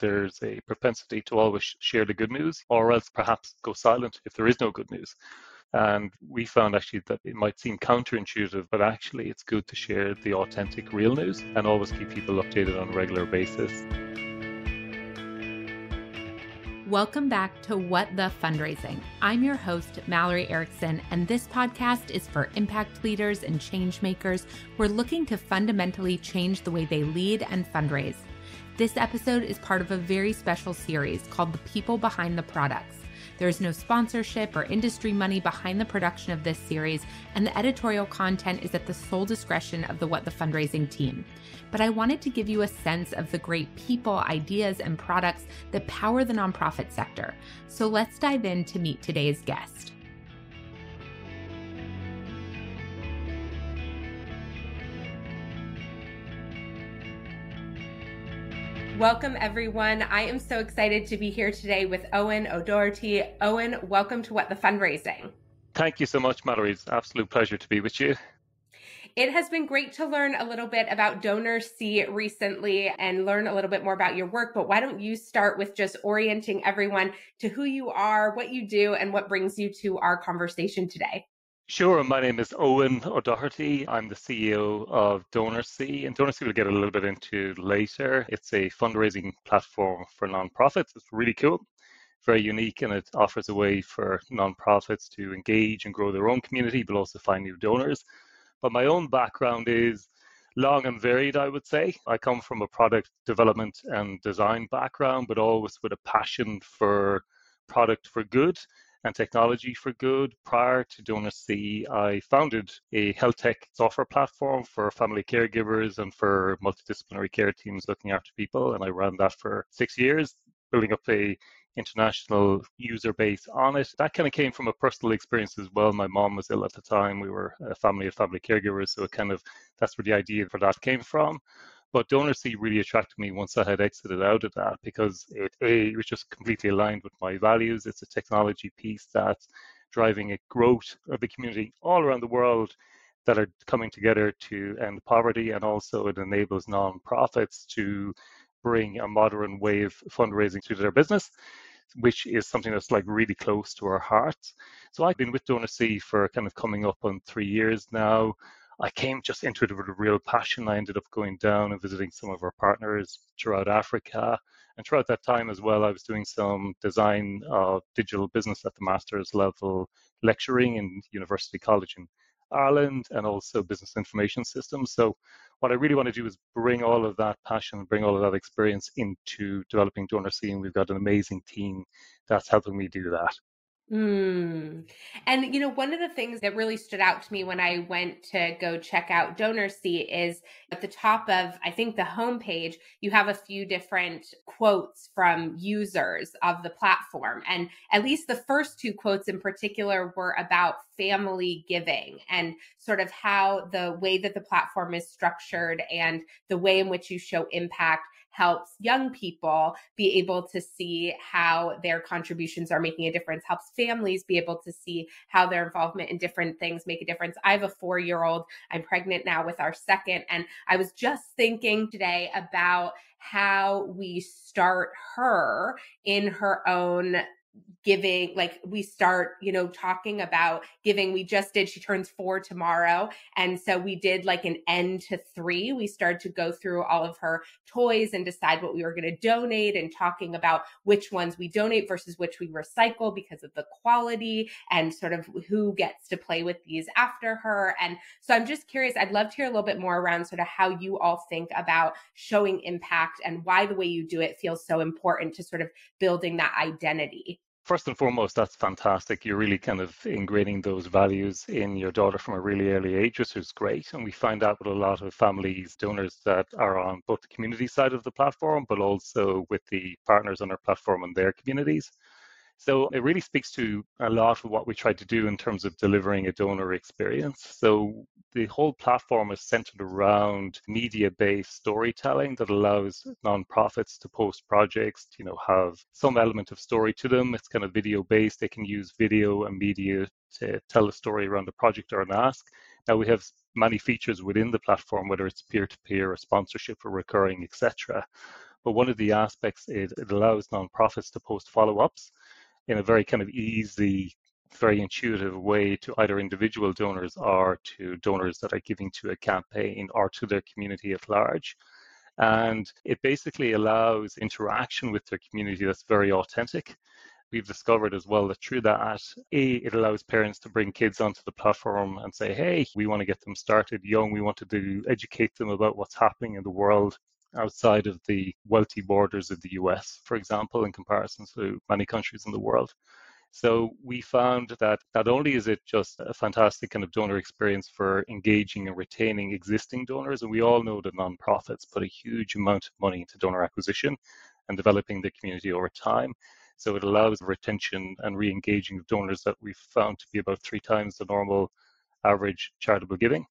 there's a propensity to always share the good news or else perhaps go silent if there is no good news. And we found actually that it might seem counterintuitive, but actually it's good to share the authentic real news and always keep people updated on a regular basis. Welcome back to What the Fundraising. I'm your host, Mallory Erickson, and this podcast is for impact leaders and change makers who are looking to fundamentally change the way they lead and fundraise. This episode is part of a very special series called The People Behind the Products. There is no sponsorship or industry money behind the production of this series, and the editorial content is at the sole discretion of the What the Fundraising team. But I wanted to give you a sense of the great people, ideas, and products that power the nonprofit sector. So let's dive in to meet today's guest. Welcome, everyone. I am so excited to be here today with Owen O'Doherty. Owen, welcome to What the Fundraising. Thank you so much, Mallory. It's an absolute pleasure to be with you. It has been great to learn a little bit about DonorSee recently and learn a little bit more about your work. But why don't you start with just orienting everyone to who you are, what you do, and what brings you to our conversation today? Sure. My name is Owen O'Doherty. I'm the CEO of DonorSee, and DonorSee we'll get a little bit into later. It's a fundraising platform for nonprofits. It's really cool, very unique, and it offers a way for nonprofits to engage and grow their own community, but also find new donors. But my own background is long and varied, I would say. I come from a product development and design background, but always with a passion for product for good and technology for good. Prior to DonorSee, I founded a health tech software platform for family caregivers and for multidisciplinary care teams looking after people. And I ran that for six years, building up a international user base on it. That kind of came from a personal experience as well. My mom was ill at the time. We were a family of family caregivers. So it kind of that's where the idea for that came from. But DonorSee really attracted me once I had exited out of that because it, a, it was just completely aligned with my values. It's a technology piece that's driving a growth of the community all around the world that are coming together to end poverty, and also it enables nonprofits to bring a modern way of fundraising to their business, which is something that's like really close to our hearts. So I've been with DonorSee for kind of coming up on three years now. I came just into it with a real passion. I ended up going down and visiting some of our partners throughout Africa. And throughout that time as well, I was doing some design of digital business at the master's level, lecturing in University College in Ireland and also business information systems. So what I really want to do is bring all of that passion, bring all of that experience into developing DonorSee. And we've got an amazing team that's helping me do that. Mm. And, you know, one of the things that really stood out to me when I went to go check out DonorSee is at the top of, I think, the homepage, you have a few different quotes from users of the platform. And at least the first two quotes in particular were about family giving and sort of how the way that the platform is structured and the way in which you show impact helps young people be able to see how their contributions are making a difference, helps families be able to see how their involvement in different things make a difference. I have a four year old, I'm pregnant now with our second, and I was just thinking today about how we start her in her own giving like we start you know talking about giving we just did she turns four tomorrow. And so we did like an end to three. We started to go through all of her toys and decide what we were going to donate and talking about which ones we donate versus which we recycle because of the quality and sort of who gets to play with these after her. And so i'm just curious i'd love to hear a little bit more around sort of how you all think about showing impact and why the way you do it feels so important to sort of building that identity first and foremost, that's fantastic. You're really kind of ingraining those values in your daughter from a really early age, which is great. And we find out with a lot of families, donors that are on both the community side of the platform, but also with the partners on our platform and their communities. So it really speaks to a lot of what we try to do in terms of delivering a donor experience. So the whole platform is centered around media-based storytelling that allows nonprofits to post projects, you know, have some element of story to them. It's kind of video-based. They can use video and media to tell a story around a project or an ask. Now we have many features within the platform, whether it's peer-to-peer or sponsorship or recurring, etc. But one of the aspects is it allows nonprofits to post follow ups in a very kind of easy, very intuitive way to either individual donors or to donors that are giving to a campaign or to their community at large. And it basically allows interaction with their community that's very authentic we've discovered as well that through that, A, it allows parents to bring kids onto the platform and say, hey, we want to get them started young. We want to do, educate them about what's happening in the world outside of the wealthy borders of the US, for example, in comparison to many countries in the world. So we found that not only is it just a fantastic kind of donor experience for engaging and retaining existing donors, and we all know that nonprofits put a huge amount of money into donor acquisition and developing the community over time. So it allows retention and re-engaging of donors that we've found to be about three times the normal average charitable giving.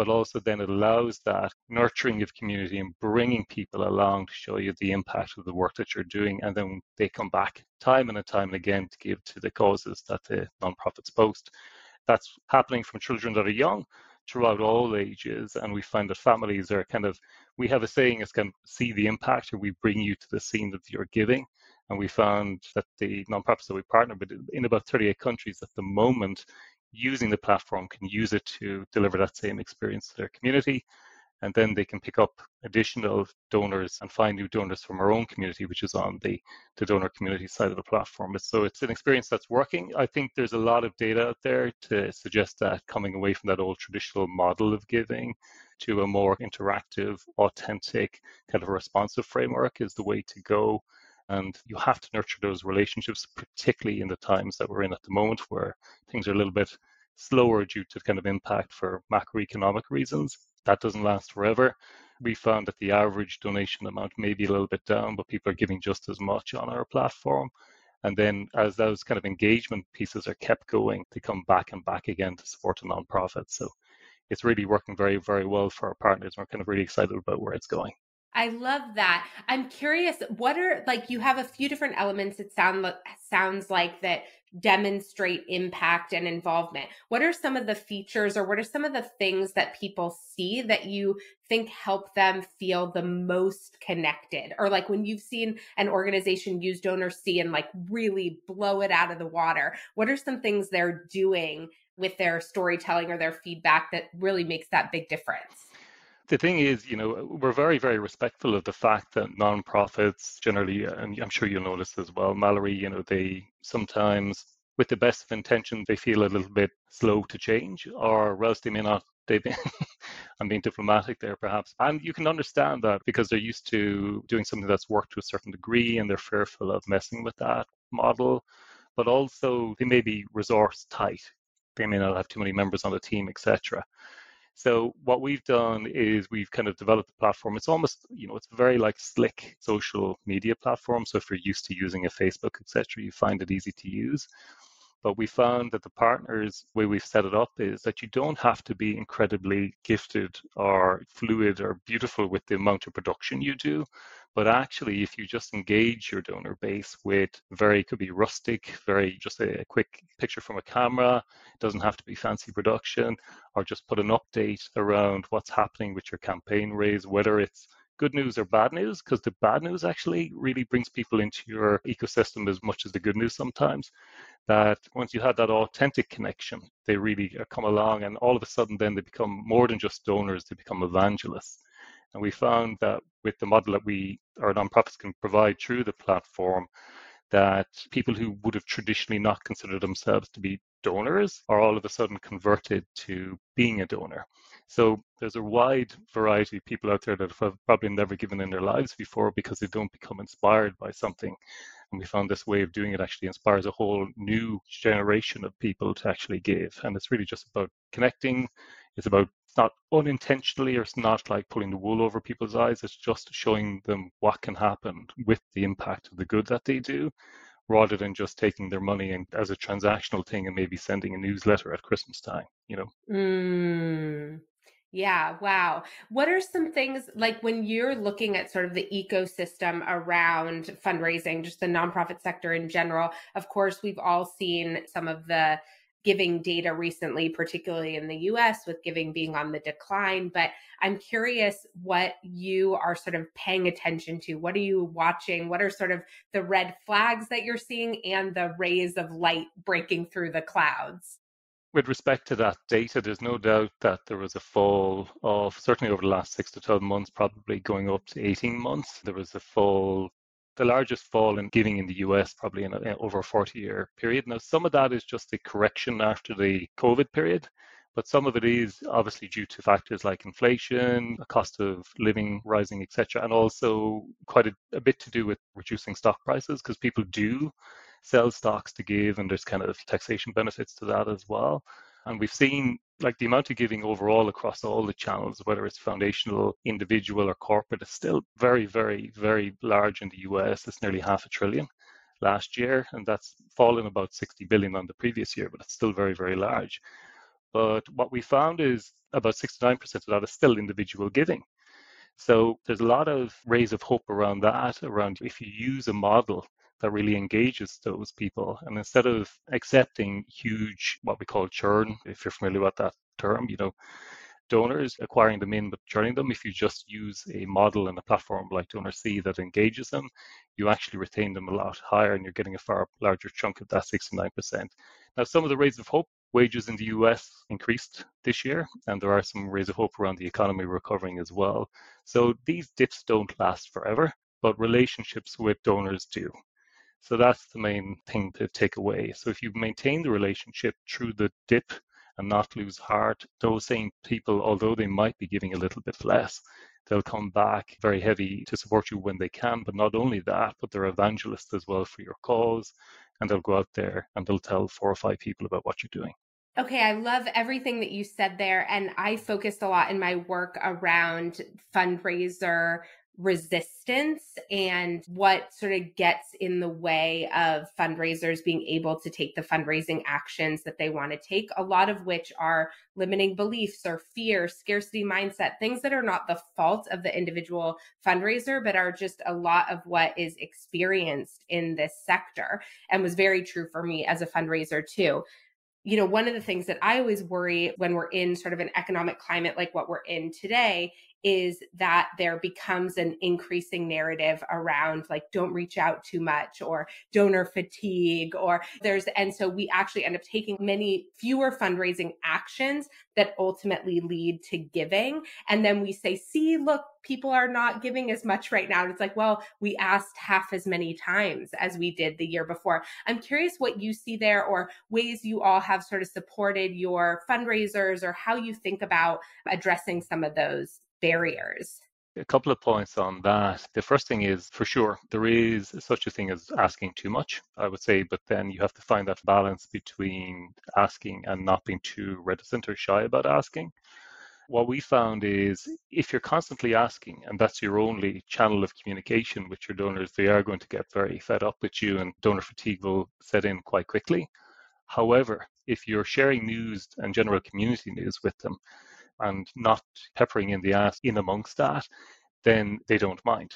But also then it allows that nurturing of community and bringing people along to show you the impact of the work that you're doing. And then they come back time and time and again to give to the causes that the nonprofits post. That's happening from children that are young throughout all ages. And we find that families are kind of, we have a saying, it's kind of see the impact or we bring you to the scene that you're giving. And we found that the nonprofits that we partner with in about 38 countries at the moment using the platform can use it to deliver that same experience to their community. And then they can pick up additional donors and find new donors from our own community, which is on the, the donor community side of the platform. So it's an experience that's working. I think there's a lot of data out there to suggest that coming away from that old traditional model of giving to a more interactive, authentic, kind of responsive framework is the way to go. And you have to nurture those relationships, particularly in the times that we're in at the moment where things are a little bit slower due to kind of impact for macroeconomic reasons. That doesn't last forever. We found that the average donation amount may be a little bit down, but people are giving just as much on our platform. And then as those kind of engagement pieces are kept going, they come back and back again to support a nonprofit. So it's really working very, very well for our partners. We're kind of really excited about where it's going. I love that. I'm curious, what are like you have a few different elements it sound sounds like that demonstrate impact and involvement. What are some of the features or what are some of the things that people see that you think help them feel the most connected? Or like when you've seen an organization use DonorSee and like really blow it out of the water, what are some things they're doing with their storytelling or their feedback that really makes that big difference? The thing is, you know, we're very, very respectful of the fact that nonprofits generally, and I'm sure you'll notice as well, Mallory, you know, they sometimes, with the best of intention, they feel a little bit slow to change, or else they may not. They've been, I'm being diplomatic there, perhaps, and you can understand that because they're used to doing something that's worked to a certain degree, and they're fearful of messing with that model. But also, they may be resource tight. They may not have too many members on the team, etc. So what we've done is we've kind of developed the platform. It's almost, you know, it's very like slick social media platform. So if you're used to using a Facebook, etc., you find it easy to use. But we found that the partners, way we've set it up is that you don't have to be incredibly gifted or fluid or beautiful with the amount of production you do. But actually, if you just engage your donor base with very, could be rustic, very just a, a quick picture from a camera, it doesn't have to be fancy production, or just put an update around what's happening with your campaign raise, whether it's good news or bad news, because the bad news actually really brings people into your ecosystem as much as the good news sometimes. That once you have that authentic connection, they really uh, come along, and all of a sudden, then they become more than just donors, they become evangelists. And we found that with the model that we, our nonprofits can provide through the platform, that people who would have traditionally not considered themselves to be donors are all of a sudden converted to being a donor. So there's a wide variety of people out there that have probably never given in their lives before because they don't become inspired by something. And we found this way of doing it actually inspires a whole new generation of people to actually give. And it's really just about connecting. It's about it's not unintentionally or it's not like pulling the wool over people's eyes. It's just showing them what can happen with the impact of the good that they do rather than just taking their money and as a transactional thing and maybe sending a newsletter at Christmas time, you know. Mm, yeah, wow. What are some things like when you're looking at sort of the ecosystem around fundraising, just the nonprofit sector in general? Of course, we've all seen some of the giving data recently, particularly in the US, with giving being on the decline. But I'm curious what you are sort of paying attention to. What are you watching? What are sort of the red flags that you're seeing and the rays of light breaking through the clouds? With respect to that data, there's no doubt that there was a fall of certainly over the last six to 12 months, probably going up to 18 months. There was a fall, the largest fall in giving in the US, probably in, a, in over a 40 year period. Now, some of that is just a correction after the COVID period, but some of it is obviously due to factors like inflation, cost of living rising, etc., and also quite a, a bit to do with reducing stock prices because people do sell stocks to give, and there's kind of taxation benefits to that as well. And we've seen like the amount of giving overall across all the channels, whether it's foundational, individual, or corporate, is still very, very, very large in the US. It's nearly half a trillion last year, and that's fallen about 60 billion on the previous year, but it's still very, very large. But what we found is about 69% of that is still individual giving. So there's a lot of rays of hope around that, around if you use a model that really engages those people. And instead of accepting huge, what we call churn, if you're familiar with that term, you know, donors, acquiring them in but churning them, if you just use a model and a platform like DonorSee that engages them, you actually retain them a lot higher and you're getting a far larger chunk of that 69%. Now, some of the rays of hope wages in the US increased this year, and there are some rays of hope around the economy recovering as well. So these dips don't last forever, but relationships with donors do. So that's the main thing to take away. So if you maintain the relationship through the dip and not lose heart, those same people, although they might be giving a little bit less, they'll come back very heavy to support you when they can. But not only that, but they're evangelists as well for your cause. And they'll go out there and they'll tell four or five people about what you're doing. Okay, I love everything that you said there. And I focused a lot in my work around fundraiser resistance and what sort of gets in the way of fundraisers being able to take the fundraising actions that they want to take, a lot of which are limiting beliefs or fear, scarcity mindset, things that are not the fault of the individual fundraiser, but are just a lot of what is experienced in this sector and was very true for me as a fundraiser too. You know, one of the things that I always worry when we're in sort of an economic climate like what we're in today is that there becomes an increasing narrative around like don't reach out too much or donor fatigue or there's and so we actually end up taking many fewer fundraising actions that ultimately lead to giving. And then we say see look people are not giving as much right now. And it's like well we asked half as many times as we did the year before. I'm curious what you see there or ways you all have sort of supported your fundraisers or how you think about addressing some of those barriers? A couple of points on that. The first thing is for sure, there is such a thing as asking too much, I would say, but then you have to find that balance between asking and not being too reticent or shy about asking. What we found is if you're constantly asking and that's your only channel of communication with your donors, they are going to get very fed up with you and donor fatigue will set in quite quickly. However, if you're sharing news and general community news with them, and not peppering in the ass in amongst that, then they don't mind.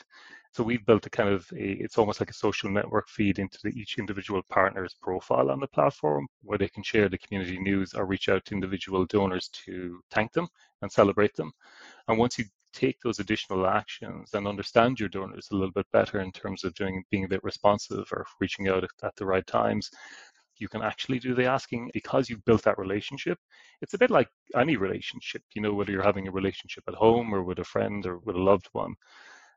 So we've built a kind of a, it's almost like a social network feed into the, each individual partner's profile on the platform where they can share the community news or reach out to individual donors to thank them and celebrate them. And once you take those additional actions and understand your donors a little bit better in terms of doing being a bit responsive or reaching out at, at the right times, you can actually do the asking because you've built that relationship. It's a bit like any relationship, you know, whether you're having a relationship at home or with a friend or with a loved one.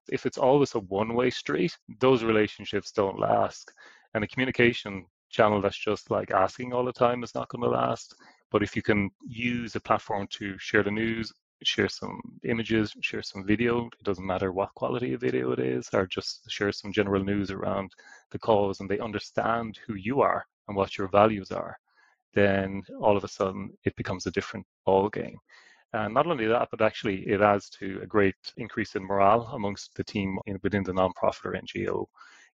If it's always a one way street, those relationships don't last. And a communication channel that's just like asking all the time is not going to last. But if you can use a platform to share the news, share some images, share some video, it doesn't matter what quality of video it is, or just share some general news around the cause and they understand who you are and what your values are, then all of a sudden it becomes a different ball game. And not only that, but actually it adds to a great increase in morale amongst the team within the nonprofit or NGO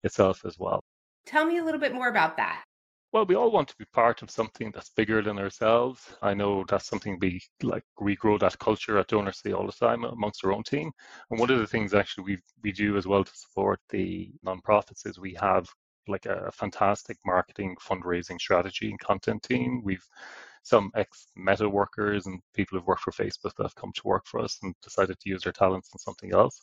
itself as well. Tell me a little bit more about that. Well, we all want to be part of something that's bigger than ourselves. I know that's something we like. We grow that culture at DonorSee all the time amongst our own team. And one of the things actually we we do as well to support the nonprofits is we have like a fantastic marketing, fundraising strategy and content team. We've some ex Meta workers and people who've worked for Facebook that have come to work for us and decided to use their talents in something else.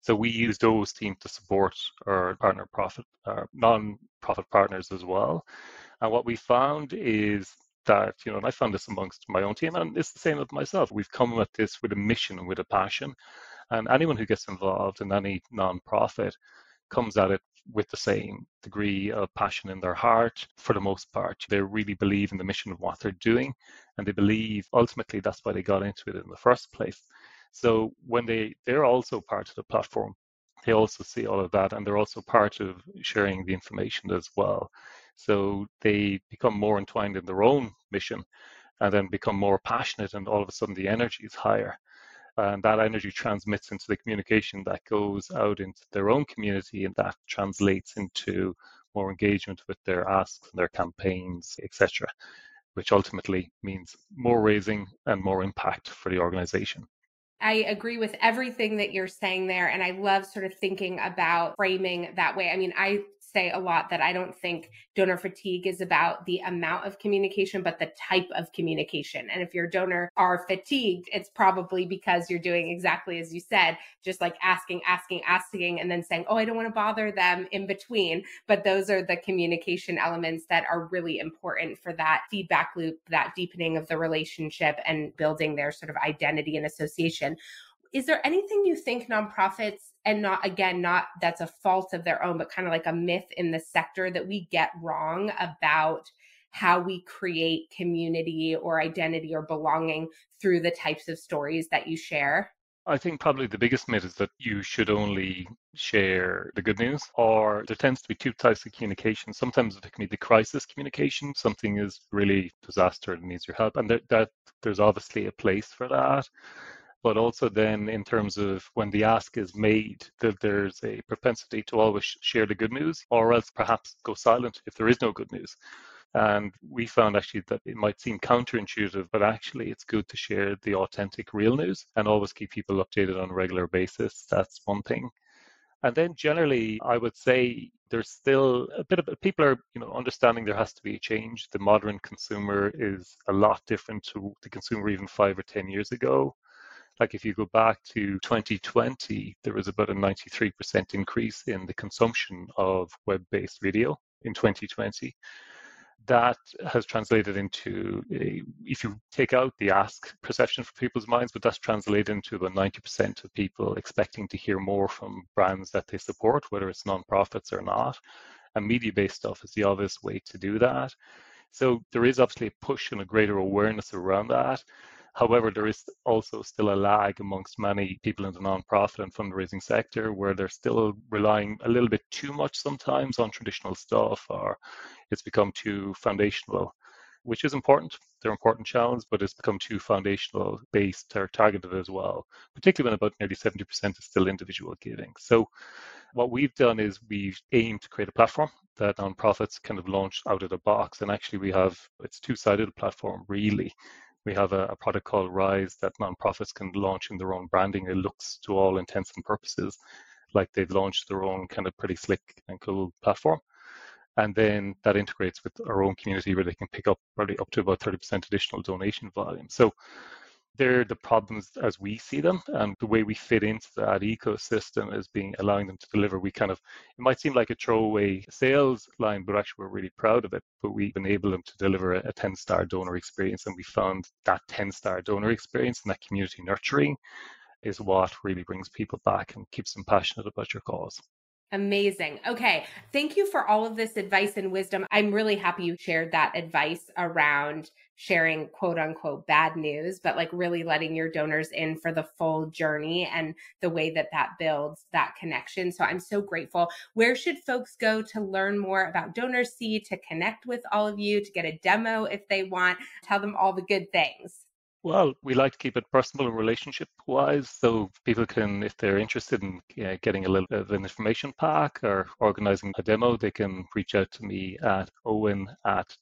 So we use those teams to support our partner profit, our non-profit partners as well. And what we found is that, you know, and I found this amongst my own team, and it's the same with myself. We've come at this with a mission and with a passion. And anyone who gets involved in any non-profit comes at it with the same degree of passion in their heart for the most part. They really believe in the mission of what they're doing, and they believe ultimately that's why they got into it in the first place. So when they they're also part of the platform, they also see all of that, and they're also part of sharing the information as well. So they become more entwined in their own mission, and then become more passionate, and all of a sudden the energy is higher and that energy transmits into the communication that goes out into their own community and that translates into more engagement with their asks and their campaigns etc which ultimately means more raising and more impact for the organization I agree with everything that you're saying there. And I love sort of thinking about framing that way. I mean, I say a lot that I don't think donor fatigue is about the amount of communication, but the type of communication. And if your donor are fatigued, it's probably because you're doing exactly as you said, just like asking, asking, asking, and then saying, oh, I don't want to bother them in between. But those are the communication elements that are really important for that feedback loop, that deepening of the relationship and building their sort of identity and association is there anything you think nonprofits and not again not that's a fault of their own but kind of like a myth in the sector that we get wrong about how we create community or identity or belonging through the types of stories that you share I think probably the biggest myth is that you should only share the good news, or there tends to be two types of communication. Sometimes it can be the crisis communication, something is really disaster and needs your help, and that, that there's obviously a place for that but also then in terms of when the ask is made, that there's a propensity to always share the good news or else perhaps go silent if there is no good news. And we found actually that it might seem counterintuitive, but actually it's good to share the authentic real news and always keep people updated on a regular basis. That's one thing. And then generally, I would say there's still a bit of people are, you know, understanding there has to be a change. The modern consumer is a lot different to the consumer even five or 10 years ago. Like if you go back to 2020, there was about a 93% increase in the consumption of web based video in 2020. That has translated into, a, if you take out the ask perception for people's minds, but that's translated into about 90% of people expecting to hear more from brands that they support, whether it's nonprofits or not. And media based stuff is the obvious way to do that. So there is obviously a push and a greater awareness around that. However, there is also still a lag amongst many people in the nonprofit and fundraising sector where they're still relying a little bit too much sometimes on traditional stuff or it's become too foundational, which is important. They're important channels, but it's become too foundational based or targeted as well, particularly when about nearly 70% is still individual giving. So what we've done is we've aimed to create a platform that nonprofits kind of launch out of the box. And actually we have, it's two-sided platform really we have a, a, product called Rise that nonprofits can launch in their own branding. It looks to all intents and purposes like they've launched their own kind of pretty slick and cool platform. And then that integrates with our own community where they can pick up probably up to about 30% additional donation volume. So they're the problems as we see them and the way we fit into that ecosystem is being allowing them to deliver we kind of it might seem like a throwaway sales line but actually we're really proud of it but we've enabled them to deliver a 10 star donor experience and we found that 10 star donor experience and that community nurturing is what really brings people back and keeps them passionate about your cause Amazing. Okay. Thank you for all of this advice and wisdom. I'm really happy you shared that advice around sharing quote unquote bad news, but like really letting your donors in for the full journey and the way that that builds that connection. So I'm so grateful. Where should folks go to learn more about DonorSee, to connect with all of you, to get a demo if they want? Tell them all the good things. Well, we like to keep it personal and relationship wise. So people can, if they're interested in uh, getting a little bit of an information pack or organizing a demo, they can reach out to me at owen at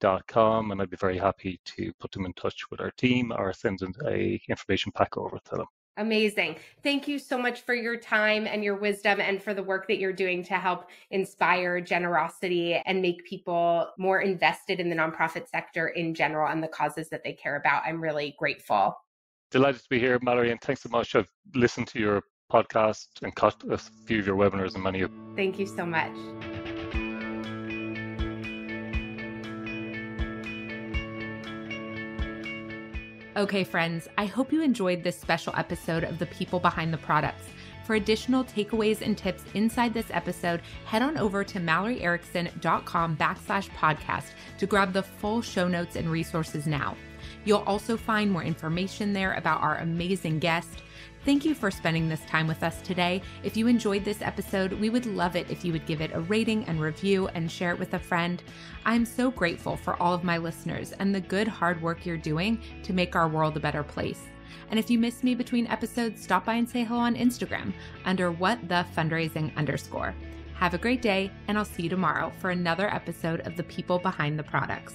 donorsee.com and I'd be very happy to put them in touch with our team or send them a information pack over to them. Amazing. Thank you so much for your time and your wisdom and for the work that you're doing to help inspire generosity and make people more invested in the nonprofit sector in general and the causes that they care about. I'm really grateful. Delighted to be here, Mallory, and thanks so much. I've listened to your podcast and caught a few of your webinars and many. Of. Thank you so much. Okay, friends, I hope you enjoyed this special episode of The People Behind the Products. For additional takeaways and tips inside this episode, head on over to malloryerickson.com backslash podcast to grab the full show notes and resources now. You'll also find more information there about our amazing guest, Thank you for spending this time with us today. If you enjoyed this episode, we would love it if you would give it a rating and review and share it with a friend. I'm so grateful for all of my listeners and the good hard work you're doing to make our world a better place. And if you miss me between episodes, stop by and say hello on Instagram under what the fundraising underscore. Have a great day, and I'll see you tomorrow for another episode of The People Behind the Products.